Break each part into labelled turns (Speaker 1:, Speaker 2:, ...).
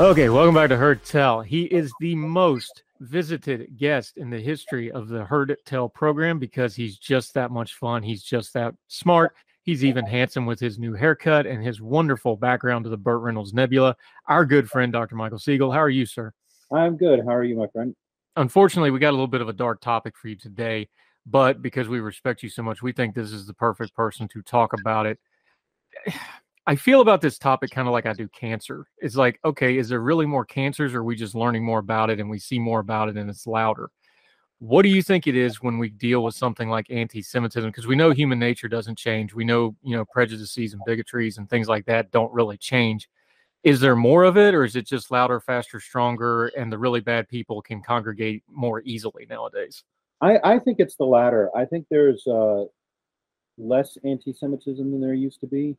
Speaker 1: Okay, welcome back to Heard Tell. He is the most visited guest in the history of the Heard Tell program because he's just that much fun. He's just that smart. He's even handsome with his new haircut and his wonderful background to the Burt Reynolds Nebula. Our good friend, Dr. Michael Siegel. How are you, sir?
Speaker 2: I'm good. How are you, my friend?
Speaker 1: unfortunately, we got a little bit of a dark topic for you today, but because we respect you so much, we think this is the perfect person to talk about it. I feel about this topic kind of like I do cancer. It's like, okay, is there really more cancers or are we just learning more about it and we see more about it and it's louder? What do you think it is when we deal with something like anti-Semitism? Because we know human nature doesn't change. We know, you know, prejudices and bigotries and things like that don't really change is there more of it or is it just louder faster stronger and the really bad people can congregate more easily nowadays
Speaker 2: i, I think it's the latter i think there's uh, less anti-semitism than there used to be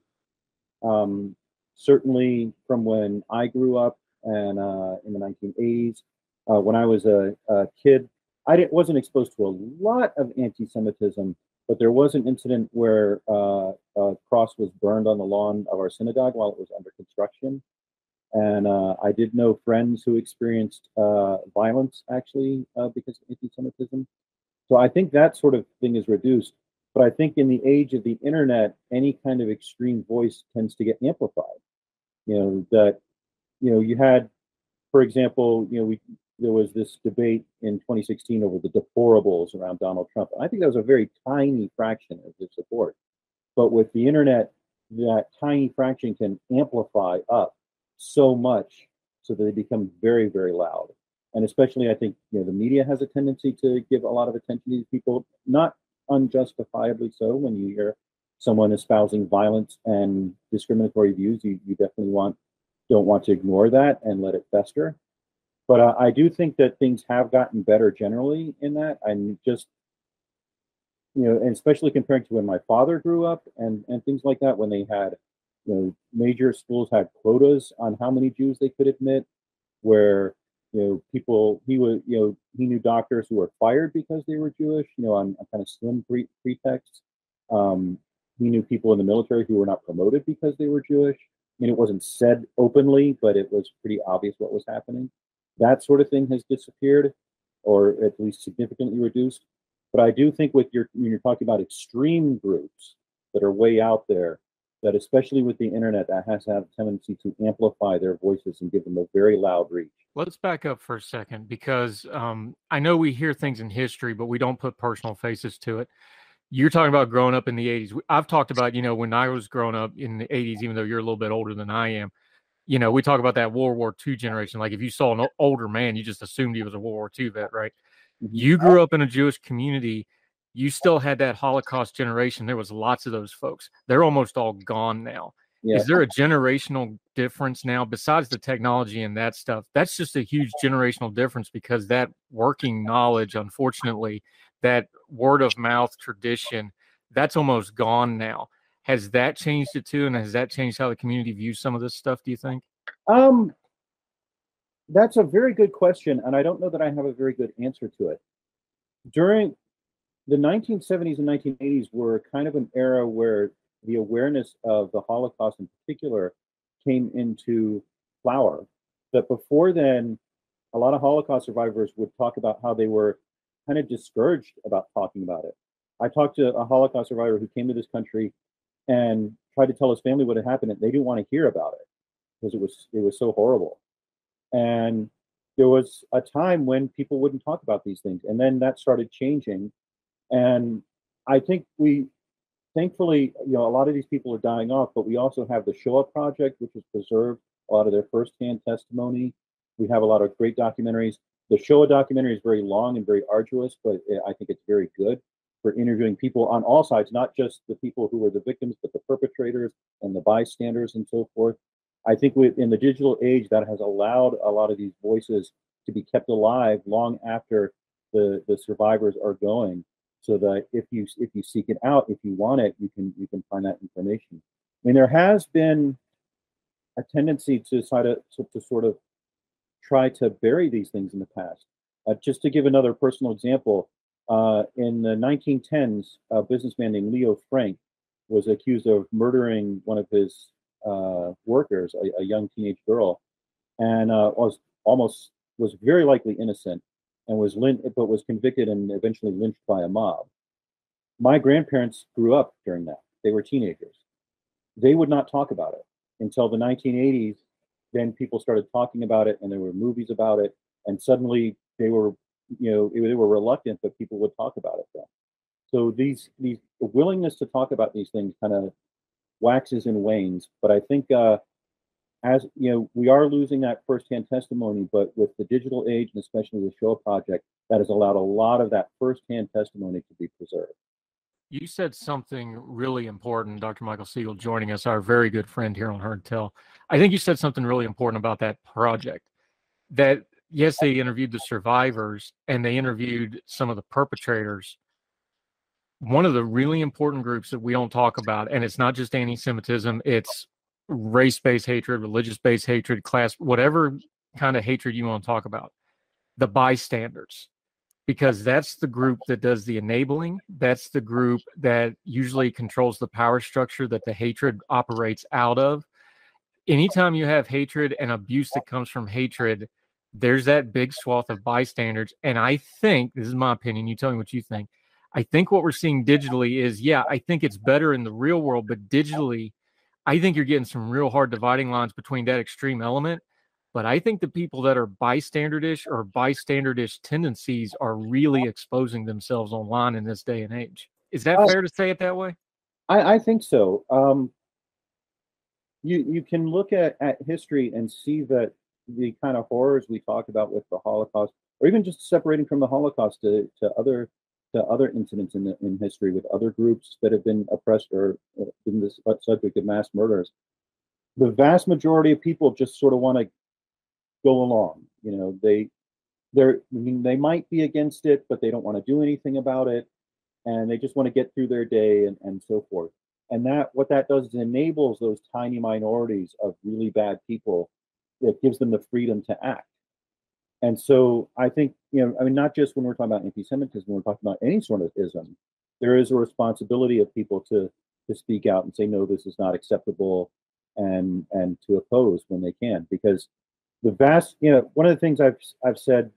Speaker 2: um, certainly from when i grew up and uh, in the 1980s uh, when i was a, a kid i didn't, wasn't exposed to a lot of anti-semitism but there was an incident where uh, a cross was burned on the lawn of our synagogue while it was under construction. And uh, I did know friends who experienced uh, violence actually uh, because of anti Semitism. So I think that sort of thing is reduced. But I think in the age of the internet, any kind of extreme voice tends to get amplified. You know, that, you know, you had, for example, you know, we there was this debate in 2016 over the deplorables around Donald Trump. I think that was a very tiny fraction of the support. But with the internet, that tiny fraction can amplify up so much so that they become very, very loud. And especially, I think you know the media has a tendency to give a lot of attention to these people, not unjustifiably so. When you hear someone espousing violence and discriminatory views, you, you definitely want don't want to ignore that and let it fester. But uh, I do think that things have gotten better generally in that. I'm just, you know, and especially comparing to when my father grew up and, and things like that, when they had, you know, major schools had quotas on how many Jews they could admit, where, you know, people, he was, you know, he knew doctors who were fired because they were Jewish, you know, on, on kind of slim pre- pretexts. Um, he knew people in the military who were not promoted because they were Jewish. I mean, it wasn't said openly, but it was pretty obvious what was happening that sort of thing has disappeared or at least significantly reduced. But I do think with your when you're talking about extreme groups that are way out there, that especially with the internet, that has to have a tendency to amplify their voices and give them a very loud reach.
Speaker 1: Let's back up for a second because um, I know we hear things in history, but we don't put personal faces to it. You're talking about growing up in the 80s. I've talked about, you know, when I was growing up in the 80s, even though you're a little bit older than I am, you know, we talk about that World War II generation. Like if you saw an older man, you just assumed he was a World War II vet, right? Mm-hmm. You grew up in a Jewish community. You still had that Holocaust generation. There was lots of those folks. They're almost all gone now. Yeah. Is there a generational difference now besides the technology and that stuff? That's just a huge generational difference because that working knowledge, unfortunately, that word of mouth tradition, that's almost gone now. Has that changed it too? And has that changed how the community views some of this stuff, do you think?
Speaker 2: Um, that's a very good question. And I don't know that I have a very good answer to it. During the 1970s and 1980s were kind of an era where the awareness of the Holocaust in particular came into flower. But before then, a lot of Holocaust survivors would talk about how they were kind of discouraged about talking about it. I talked to a Holocaust survivor who came to this country and tried to tell his family what had happened, and they didn't want to hear about it. because it was it was so horrible. And there was a time when people wouldn't talk about these things, and then that started changing. And I think we, thankfully, you know, a lot of these people are dying off, but we also have the Shoah Project, which has preserved a lot of their firsthand testimony. We have a lot of great documentaries. The Shoah documentary is very long and very arduous, but I think it's very good for interviewing people on all sides, not just the people who were the victims, but the perpetrators and the bystanders and so forth. I think we, in the digital age, that has allowed a lot of these voices to be kept alive long after the, the survivors are going. So that if you if you seek it out, if you want it, you can you can find that information. I mean, there has been a tendency to sort of to, to sort of try to bury these things in the past. Uh, just to give another personal example, uh, in the 1910s, a businessman named Leo Frank was accused of murdering one of his uh, workers, a, a, young teenage girl, and uh, was almost was very likely innocent, and was lin- but was convicted and eventually lynched by a mob. My grandparents grew up during that; they were teenagers. They would not talk about it until the 1980s. Then people started talking about it, and there were movies about it, and suddenly they were you know they were reluctant, but people would talk about it then. So these these willingness to talk about these things kind of waxes and wanes. But I think uh, as you know, we are losing that firsthand testimony. But with the digital age and especially the Shoah Project, that has allowed a lot of that firsthand testimony to be preserved.
Speaker 1: You said something really important, Dr. Michael Siegel, joining us, our very good friend here on Heard Tell. I think you said something really important about that project. That yes, they interviewed the survivors and they interviewed some of the perpetrators. One of the really important groups that we don't talk about, and it's not just anti Semitism, it's race based hatred, religious based hatred, class, whatever kind of hatred you want to talk about, the bystanders. Because that's the group that does the enabling. That's the group that usually controls the power structure that the hatred operates out of. Anytime you have hatred and abuse that comes from hatred, there's that big swath of bystanders. And I think this is my opinion. You tell me what you think. I think what we're seeing digitally is, yeah, I think it's better in the real world, but digitally, I think you're getting some real hard dividing lines between that extreme element. But I think the people that are bystanderish or bystanderish tendencies are really exposing themselves online in this day and age. Is that fair to say it that way?
Speaker 2: I, I think so. Um, you you can look at, at history and see that the kind of horrors we talk about with the Holocaust, or even just separating from the Holocaust to, to other to other incidents in the, in history with other groups that have been oppressed or uh, been the subject of mass murders. The vast majority of people just sort of want to go along. You know, they they're I mean, they might be against it, but they don't want to do anything about it, and they just want to get through their day and, and so forth. And that what that does is enables those tiny minorities of really bad people that gives them the freedom to act. And so I think, you know, I mean, not just when we're talking about anti-Semitism, when we're talking about any sort of ism, there is a responsibility of people to to speak out and say, no, this is not acceptable, and and to oppose when they can, because the vast, you know, one of the things I've I've said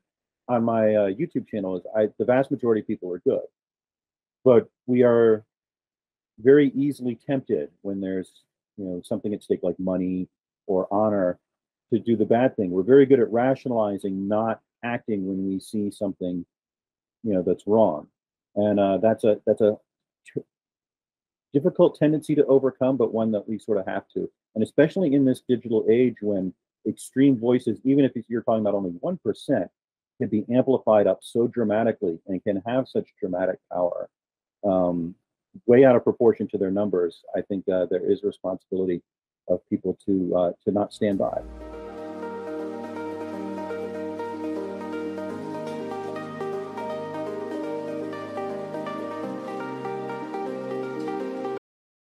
Speaker 2: on my uh, YouTube channel is I the vast majority of people are good, but we are very easily tempted when there's you know something at stake like money or honor to do the bad thing. We're very good at rationalizing, not acting when we see something, you know, that's wrong, and uh, that's a that's a difficult tendency to overcome, but one that we sort of have to. And especially in this digital age, when extreme voices, even if you're talking about only one percent, can be amplified up so dramatically and can have such dramatic power, um, way out of proportion to their numbers. I think uh, there is responsibility of people to uh, to not stand by.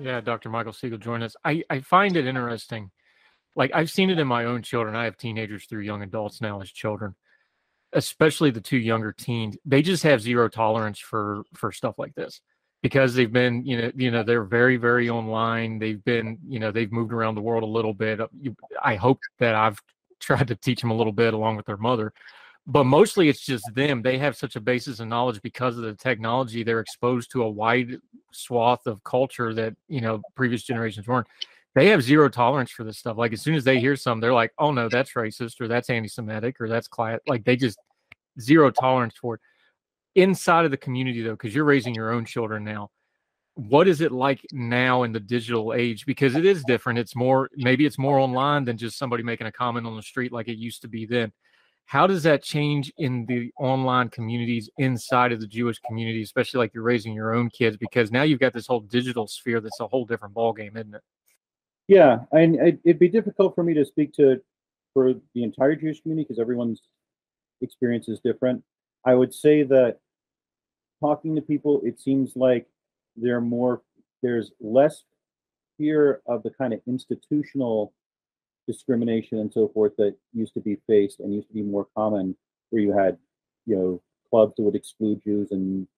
Speaker 1: Yeah, Dr. Michael Siegel joined us. I, I find it interesting. Like I've seen it in my own children. I have teenagers through young adults now as children especially the two younger teens. They just have zero tolerance for for stuff like this because they've been, you know, you know, they're very, very online. They've been, you know, they've moved around the world a little bit. Uh, I hope that I've tried to teach them a little bit along with their mother but mostly it's just them. They have such a basis of knowledge because of the technology. They're exposed to a wide swath of culture that you know previous generations weren't. They have zero tolerance for this stuff. Like as soon as they hear something, they're like, "Oh no, that's racist, or that's anti-Semitic, or that's class." Like they just zero tolerance for it. Inside of the community, though, because you're raising your own children now, what is it like now in the digital age? Because it is different. It's more maybe it's more online than just somebody making a comment on the street like it used to be then how does that change in the online communities inside of the Jewish community, especially like you're raising your own kids? Because now you've got this whole digital sphere that's a whole different ballgame, isn't it?
Speaker 2: Yeah, and it'd be difficult for me to speak to for the entire Jewish community because everyone's experience is different. I would say that talking to people, it seems like there more, there's less fear of the kind of institutional discrimination and so forth that used to be faced and used to be more common, where you had, you know, clubs that would exclude Jews and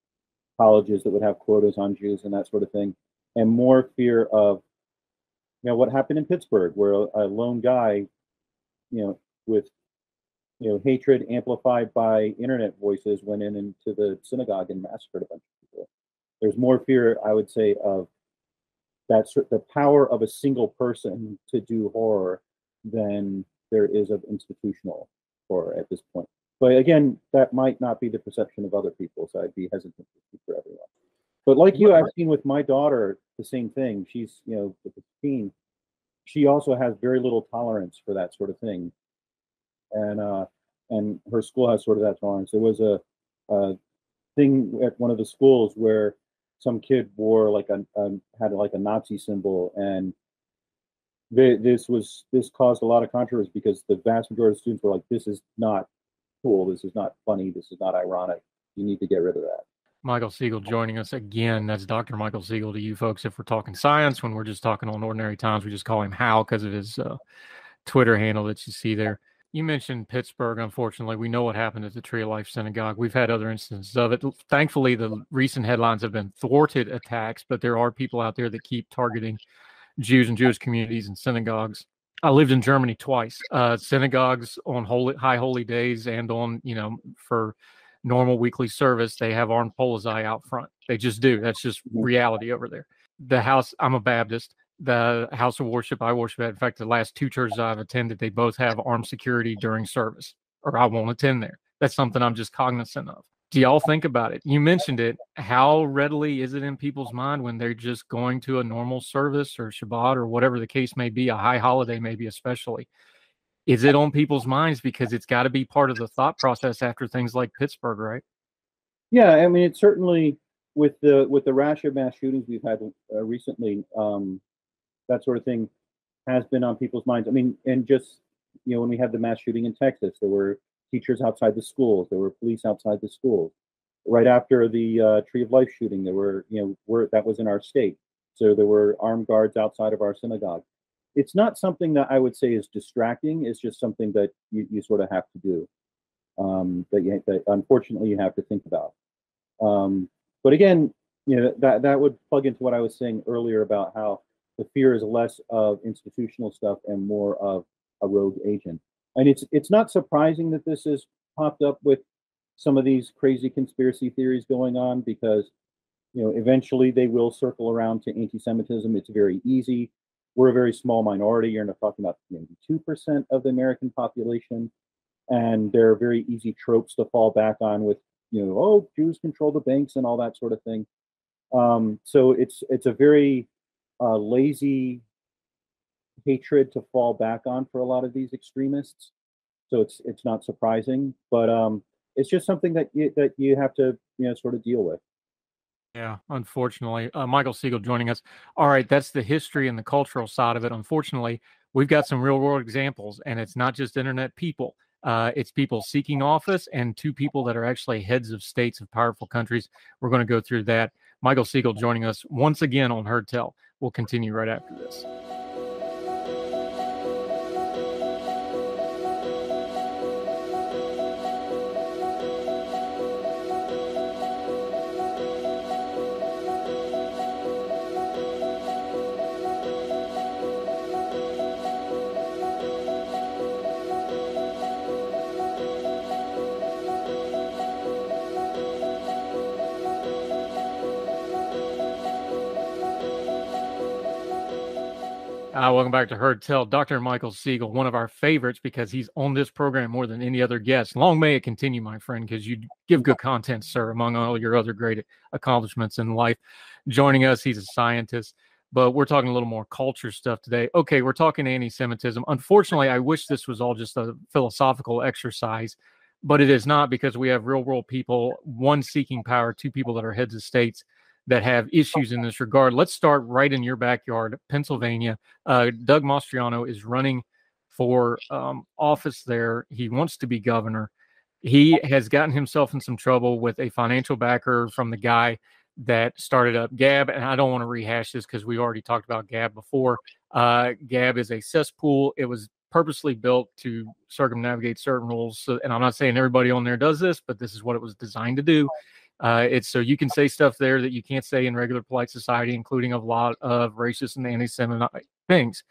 Speaker 2: colleges that would have quotas on Jews and that sort of thing, and more fear of, you know, what happened in Pittsburgh, where a, lone guy, you know, with you know, hatred amplified by internet voices went in into the synagogue and massacred a bunch of people. There's more fear, I would say, of that the power of a single person to do horror than there is of institutional horror at this point. But again, that might not be the perception of other people, so I'd be hesitant to speak for everyone. But like you, I've seen with my daughter the same thing. She's, you know, 15. She also has very little tolerance for that sort of thing, and uh, and her school has sort of that tolerance. There was a, a thing at one of the schools where some kid wore like a, a had like a Nazi symbol, and this was this caused a lot of controversy because the vast majority of students were like, "This is not cool. This is not funny. This is not ironic. You need to get rid of that."
Speaker 1: Michael Siegel joining us again. That's Dr. Michael Siegel to you folks. If we're talking science, when we're just talking on ordinary times, we just call him Hal because of his uh, Twitter handle that you see there. You mentioned Pittsburgh. Unfortunately, we know what happened at the Tree of Life Synagogue. We've had other instances of it. Thankfully, the recent headlines have been thwarted attacks, but there are people out there that keep targeting Jews and Jewish communities and synagogues. I lived in Germany twice. Uh, synagogues on holy high holy days and on you know for normal weekly service, they have armed polizei out front. They just do. That's just mm-hmm. reality over there. The house. I'm a Baptist. The house of worship I worship at. In fact, the last two churches I've attended, they both have armed security during service, or I won't attend there. That's something I'm just cognizant of do y'all think about it? You mentioned it. How readily is it in people's mind when they're just going to a normal service or Shabbat or whatever the case may be, a high holiday, maybe especially? Is it on people's minds because it's got to be part of the thought process after things like Pittsburgh, right?
Speaker 2: Yeah, I mean, it's certainly with the with the rash of mass shootings we've had uh, recently, um, that sort of thing has been on people's minds. I mean, and just you know, when we had the mass shooting in Texas, there were teachers outside the schools. There were police outside the schools. Right after the uh, Tree of Life shooting, there were, you know, were, that was in our state. So there were armed guards outside of our synagogue. It's not something that I would say is distracting. It's just something that you, you sort of have to do. Um, that, you, that unfortunately you have to think about. Um, but again, you know that that would plug into what I was saying earlier about how the fear is less of institutional stuff and more of a rogue agent and it's it's not surprising that this has popped up with some of these crazy conspiracy theories going on because you know eventually they will circle around to anti-Semitism. It's very easy. We're a very small minority. You're not talking about maybe two percent of the American population, and there are very easy tropes to fall back on with you know oh Jews control the banks and all that sort of thing. Um, so it's it's a very uh, lazy hatred to fall back on for a lot of these extremists. So it's it's not surprising, but um, it's just something that you, that you have to you know sort of deal with.
Speaker 1: Yeah, unfortunately, uh, Michael Siegel joining us. All right, that's the history and the cultural side of it. Unfortunately, we've got some real world examples, and it's not just internet people. Uh, it's people seeking office and two people that are actually heads of states of powerful countries. We're going to go through that. Michael Siegel joining us once again on Heard Tell. We'll continue right after this. Uh, welcome back to Heard Tell. Dr. Michael Siegel, one of our favorites because he's on this program more than any other guest. Long may it continue, my friend, because you give good content, sir, among all your other great accomplishments in life. Joining us, he's a scientist, but we're talking a little more culture stuff today. Okay, we're talking anti Semitism. Unfortunately, I wish this was all just a philosophical exercise, but it is not because we have real world people, one seeking power, two people that are heads of states that have issues in this regard. Let's start right in your backyard, Pennsylvania. Uh, Doug Mastriano is running for um, office there. He wants to be governor. He has gotten himself in some trouble with a financial backer from the guy that started up Gab. And I don't want to rehash this because we already talked about Gab before. Uh, Gab is a cesspool. It was purposely built to circumnavigate certain rules. So, and I'm not saying everybody on there does this, but this is what it was designed to do. Uh, it's so you can say stuff there that you can't say in regular polite society, including a lot of racist and anti-Semitic things.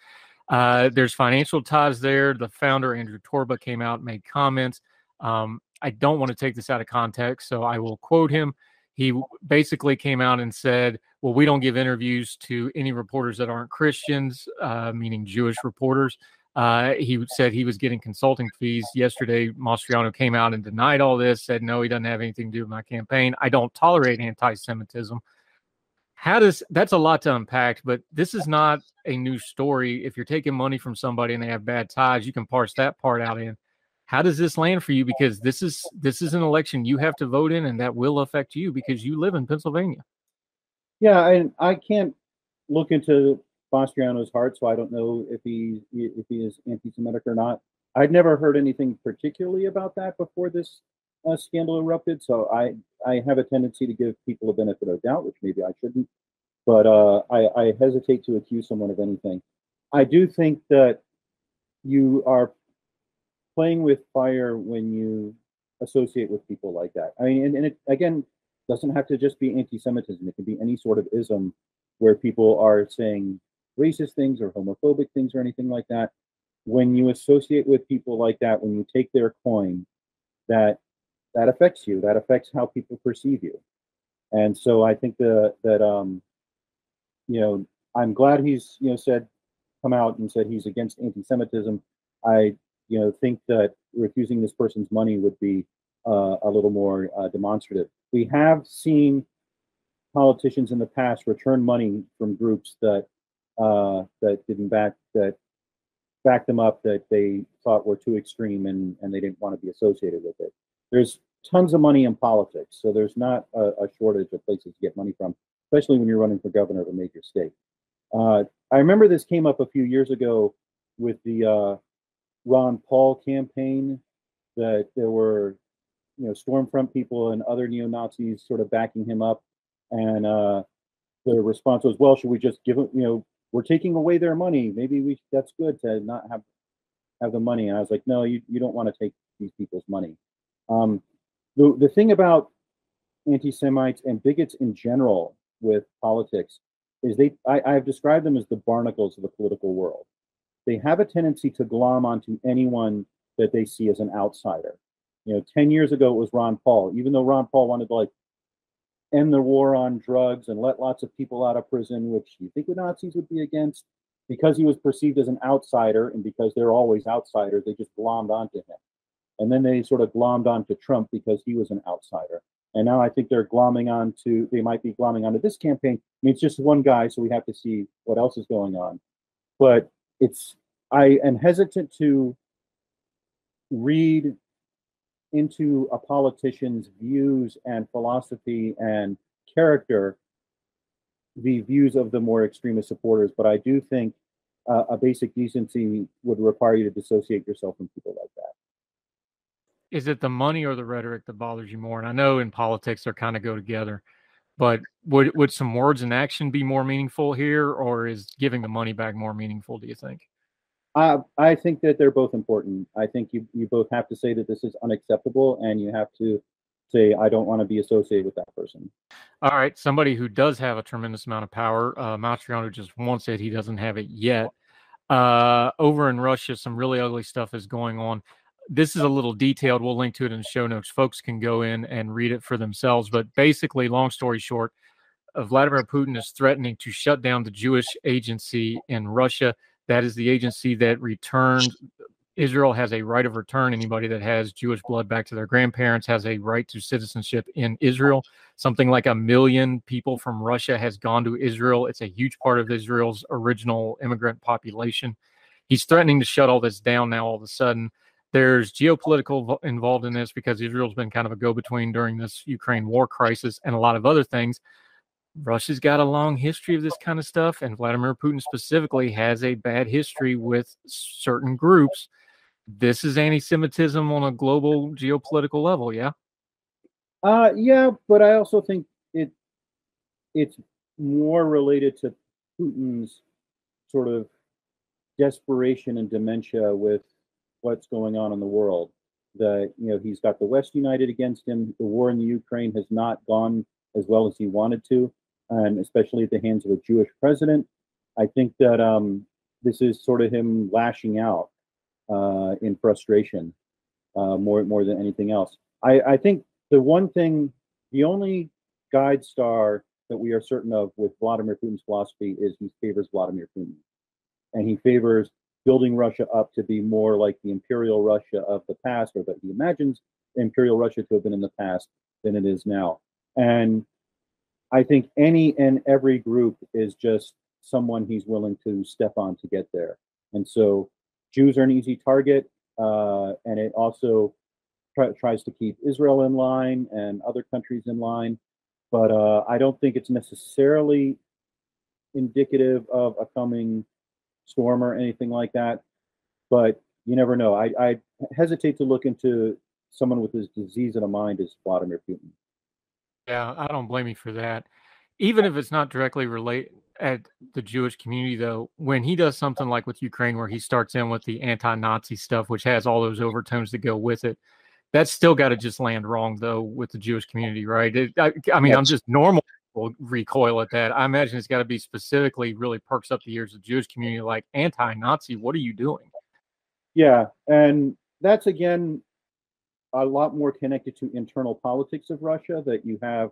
Speaker 1: Uh, there's financial ties there. The founder Andrew Torba came out made comments. Um, I don't want to take this out of context, so I will quote him. He basically came out and said, "Well, we don't give interviews to any reporters that aren't Christians, uh, meaning Jewish reporters." Uh, he said he was getting consulting fees. Yesterday, Mastriano came out and denied all this, said, no, he doesn't have anything to do with my campaign. I don't tolerate anti Semitism. How does that's a lot to unpack, but this is not a new story. If you're taking money from somebody and they have bad ties, you can parse that part out in. How does this land for you? Because this is this is an election you have to vote in, and that will affect you because you live in Pennsylvania.
Speaker 2: Yeah, I I can't look into Mastriano's heart, so I don't know if he if he is anti-Semitic or not. I'd never heard anything particularly about that before this uh, scandal erupted, so I I have a tendency to give people a benefit of doubt, which maybe I shouldn't. But uh, I, I hesitate to accuse someone of anything. I do think that you are playing with fire when you associate with people like that. I mean, and, and it again doesn't have to just be anti-Semitism. It can be any sort of ism where people are saying racist things or homophobic things or anything like that. When you associate with people like that, when you take their coin, that that affects you. That affects how people perceive you. And so I think that that um, you know, I'm glad he's you know said come out and said he's against anti-Semitism. I you know think that refusing this person's money would be uh, a little more uh, demonstrative. We have seen politicians in the past return money from groups that uh, that didn't back that back them up that they thought were too extreme and and they didn't want to be associated with it. There's tons of money in politics, so there's not a, a shortage of places to get money from, especially when you're running for governor of a major state. Uh, I remember this came up a few years ago with the uh, Ron Paul campaign that there were you know Stormfront people and other neo Nazis sort of backing him up, and uh, the response was, "Well, should we just give him you know we're taking away their money. Maybe we that's good to not have have the money. And I was like, no, you, you don't want to take these people's money. Um, the the thing about anti-Semites and bigots in general with politics is they I, I've described them as the barnacles of the political world. They have a tendency to glom onto anyone that they see as an outsider. You know, 10 years ago it was Ron Paul, even though Ron Paul wanted to like end the war on drugs and let lots of people out of prison, which you think the Nazis would be against. Because he was perceived as an outsider, and because they're always outsiders, they just glommed onto him. And then they sort of glommed onto Trump because he was an outsider. And now I think they're glomming onto, they might be glomming onto this campaign. I mean, it's just one guy, so we have to see what else is going on. But it's, I am hesitant to read into a politician's views and philosophy and character the views of the more extremist supporters, but I do think uh, a basic decency would require you to dissociate yourself from people like that.
Speaker 1: Is it the money or the rhetoric that bothers you more? And I know in politics they kind of go together, But would would some words and action be more meaningful here, or is giving the money back more meaningful? Do you think?
Speaker 2: Uh, I think that they're both important. I think you you both have to say that this is unacceptable, and you have to say I don't want to be associated with that person.
Speaker 1: All right, somebody who does have a tremendous amount of power, uh, Mastriano just wants it. He doesn't have it yet. Uh, over in Russia, some really ugly stuff is going on. This is a little detailed. We'll link to it in the show notes. Folks can go in and read it for themselves. But basically, long story short, uh, Vladimir Putin is threatening to shut down the Jewish agency in Russia. That is the agency that returned Israel has a right of return. Anybody that has Jewish blood back to their grandparents has a right to citizenship in Israel. Something like a million people from Russia has gone to Israel. It's a huge part of Israel's original immigrant population. He's threatening to shut all this down now all of a sudden. There's geopolitical involved in this because Israel's been kind of a go between during this Ukraine war crisis and a lot of other things. Russia's got a long history of this kind of stuff, and Vladimir Putin specifically has a bad history with certain groups this is anti-Semitism on a global geopolitical level, yeah.
Speaker 2: Uh, yeah, but I also think it it's more related to Putin's sort of desperation and dementia with what's going on in the world. That you know he's got the West united against him. The war in the Ukraine has not gone as well as he wanted to, and especially at the hands of a Jewish president. I think that um, this is sort of him lashing out uh, in frustration uh, more more than anything else. I, I think the one thing, the only guide star that we are certain of with Vladimir Putin's philosophy is he favors Vladimir Putin, and he favors building Russia up to be more like the imperial Russia of the past, or that he imagines imperial Russia to have been in the past than it is now. And I think any and every group is just someone he's willing to step on to get there. And so Jews are an easy target, uh, and it also tries to keep Israel in line and other countries in line. But uh, I don't think it's necessarily indicative of a coming storm or anything like that. But you never know. I, I hesitate to look into someone with this disease in a mind as Vladimir Putin.
Speaker 1: Yeah, I don't blame you for that. Even if it's not directly related at the Jewish community, though, when he does something like with Ukraine, where he starts in with the anti-Nazi stuff, which has all those overtones that go with it, that's still got to just land wrong, though, with the Jewish community, right? It, I, I, mean, yes. I'm just normal will recoil at that. I imagine it's got to be specifically really perks up the ears of the Jewish community, like anti-Nazi. What are you doing?
Speaker 2: Yeah, and that's again a lot more connected to internal politics of Russia. That you have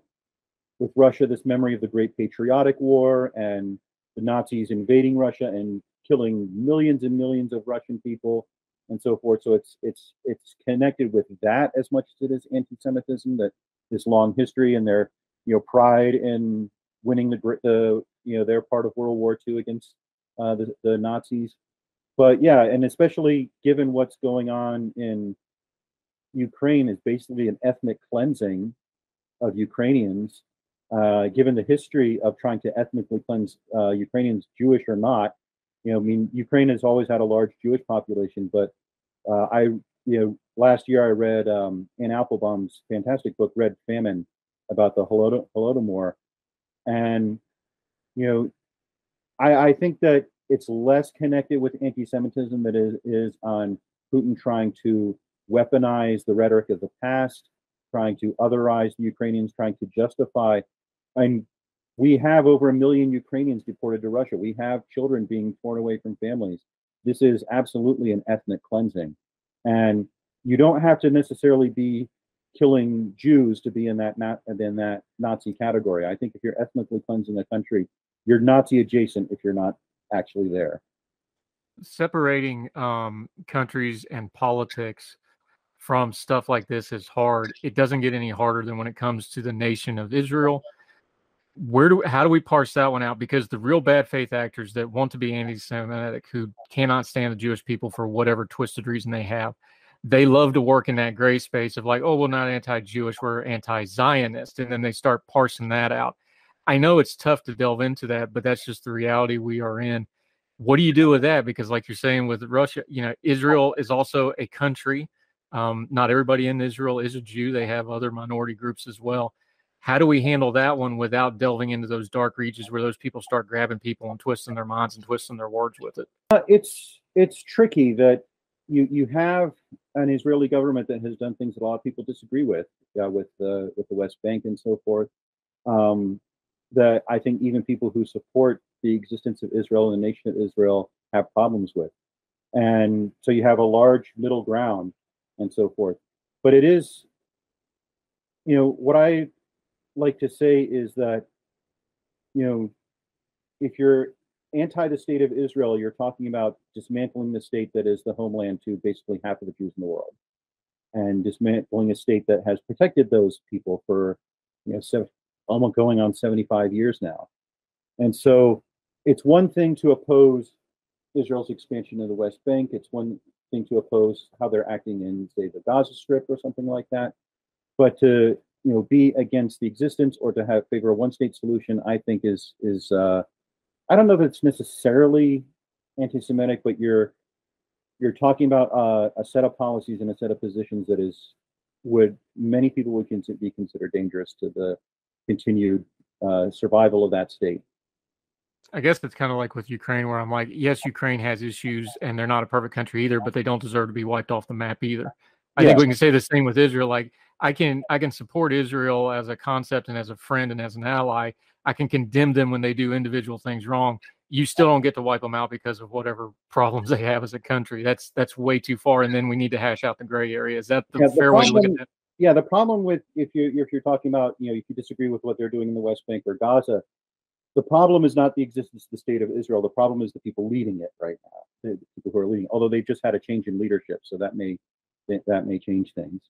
Speaker 2: with Russia this memory of the Great Patriotic War and the Nazis invading Russia and killing millions and millions of Russian people and so forth. So it's it's it's connected with that as much as it is anti-Semitism. That this long history and their you know pride in winning the the you know their part of World War II against uh, the the Nazis. But yeah, and especially given what's going on in Ukraine is basically an ethnic cleansing of Ukrainians uh, given the history of trying to ethnically cleanse uh, Ukrainians, Jewish or not, you know, I mean, Ukraine has always had a large Jewish population, but uh, I, you know, last year I read um, Applebaum's fantastic book, Red Famine, about the Holodomor, and you know, I, I think that it's less connected with anti-Semitism that is is on Putin trying to weaponize the rhetoric of the past, trying to otherize the Ukrainians, trying to justify and we have over a million Ukrainians deported to Russia. We have children being torn away from families. This is absolutely an ethnic cleansing. And you don't have to necessarily be killing Jews to be in that not in that Nazi category. I think if you're ethnically cleansing a country, you're Nazi adjacent if you're not actually there.
Speaker 1: Separating um, countries and politics from stuff like this is hard. It doesn't get any harder than when it comes to the nation of Israel where do how do we parse that one out? Because the real bad faith actors that want to be anti-Semitic, who cannot stand the Jewish people for whatever twisted reason they have, they love to work in that gray space of like, oh, we're not anti-Jewish, we're anti-Zionist, and then they start parsing that out. I know it's tough to delve into that, but that's just the reality we are in. What do you do with that? Because, like you're saying, with Russia, you know, Israel is also a country. Um, not everybody in Israel is a Jew; they have other minority groups as well How do we handle that one without delving into those dark regions where those people start grabbing people and twisting their minds and twisting their words with it?
Speaker 2: Uh, it's it's tricky that you you have an Israeli government that has done things that a lot of people disagree with, uh, with the with the West Bank and so forth. Um, that I think even people who support the existence of Israel and the nation of Israel have problems with, and so you have a large middle ground and so forth. But it is, you know, what I like to say is that, you know, if you're anti the state of Israel, you're talking about dismantling the state that is the homeland to basically half of the Jews in the world, and dismantling a state that has protected those people for, you know, seven, almost going on 75 years now. And so it's one thing to oppose Israel's expansion of the West Bank. It's one thing to oppose how they're acting in, say, the Gaza Strip or something like that. But to you know be against the existence or to have favor a one-state solution, I think is is uh, I don't know if it's necessarily anti-Semitic, but you're you're talking about uh, a set of policies and a set of positions that is would many people would be considered dangerous to the continued uh, survival of that state.
Speaker 1: I guess it's kind of like with Ukraine, where I'm like, yes, Ukraine has issues and they're not a perfect country either, but they don't deserve to be wiped off the map either. I yeah. think we can say the same with Israel. Like I can I can support Israel as a concept and as a friend and as an ally. I can condemn them when they do individual things wrong. You still don't get to wipe them out because of whatever problems they have as a country. That's that's way too far. And then we need to hash out the gray area. Is that the yeah, fair the problem, way to look at that?
Speaker 2: Yeah, the problem with if you if you're talking about you know if you disagree with what they're doing in the West Bank or Gaza, the problem is not the existence of the state of Israel. The problem is the people leading it right now, the people who are leading. Although they've just had a change in leadership, so that may that may change things.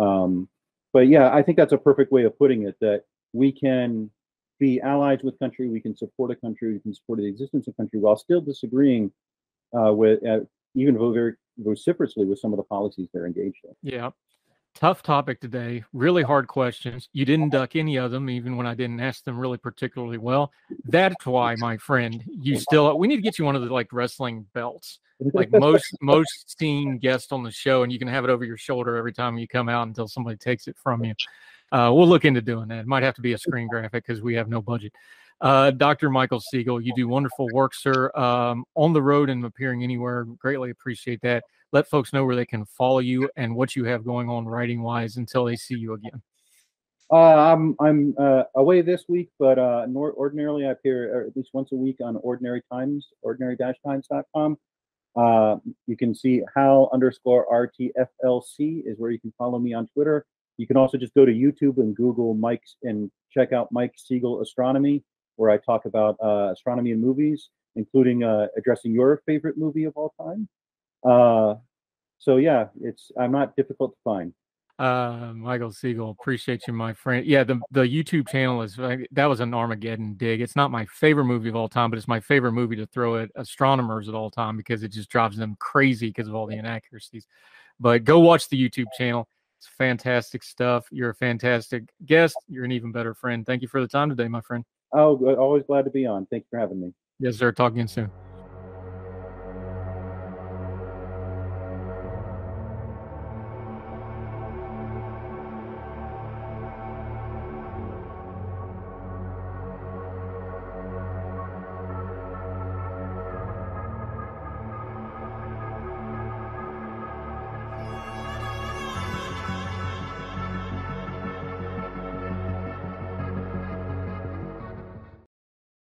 Speaker 2: Um, but yeah, I think that's a perfect way of putting it. That we can be allies with country, we can support a country, we can support the existence of country while still disagreeing uh, with uh, even very vociferously with some of the policies they're engaged in.
Speaker 1: Yeah. Tough topic today. Really hard questions. You didn't duck any of them, even when I didn't ask them really particularly well. That's why, my friend, you still. We need to get you one of the like wrestling belts, like most most seen guest on the show, and you can have it over your shoulder every time you come out until somebody takes it from you. Uh, we'll look into doing that. It might have to be a screen graphic because we have no budget. Uh, Dr. Michael Siegel, you do wonderful work, sir. Um, on the road and appearing anywhere, greatly appreciate that let folks know where they can follow you and what you have going on writing wise until they see you again.
Speaker 2: Uh, I'm I'm uh, away this week, but uh, nor- ordinarily I appear at least once a week on Ordinary Times, ordinary-times.com. Uh, you can see Hal underscore RTFLC is where you can follow me on Twitter. You can also just go to YouTube and Google Mike's and check out Mike Siegel Astronomy, where I talk about uh, astronomy and movies, including uh, addressing your favorite movie of all time. Uh, so yeah, it's I'm not difficult to find.
Speaker 1: Uh, Michael Siegel, appreciate you, my friend. Yeah, the the YouTube channel is that was an Armageddon dig. It's not my favorite movie of all time, but it's my favorite movie to throw at astronomers at all time because it just drives them crazy because of all the inaccuracies. But go watch the YouTube channel. It's fantastic stuff. You're a fantastic guest. You're an even better friend. Thank you for the time today, my friend.
Speaker 2: Oh, always glad to be on. Thank you for having me.
Speaker 1: Yes, sir. Talking soon.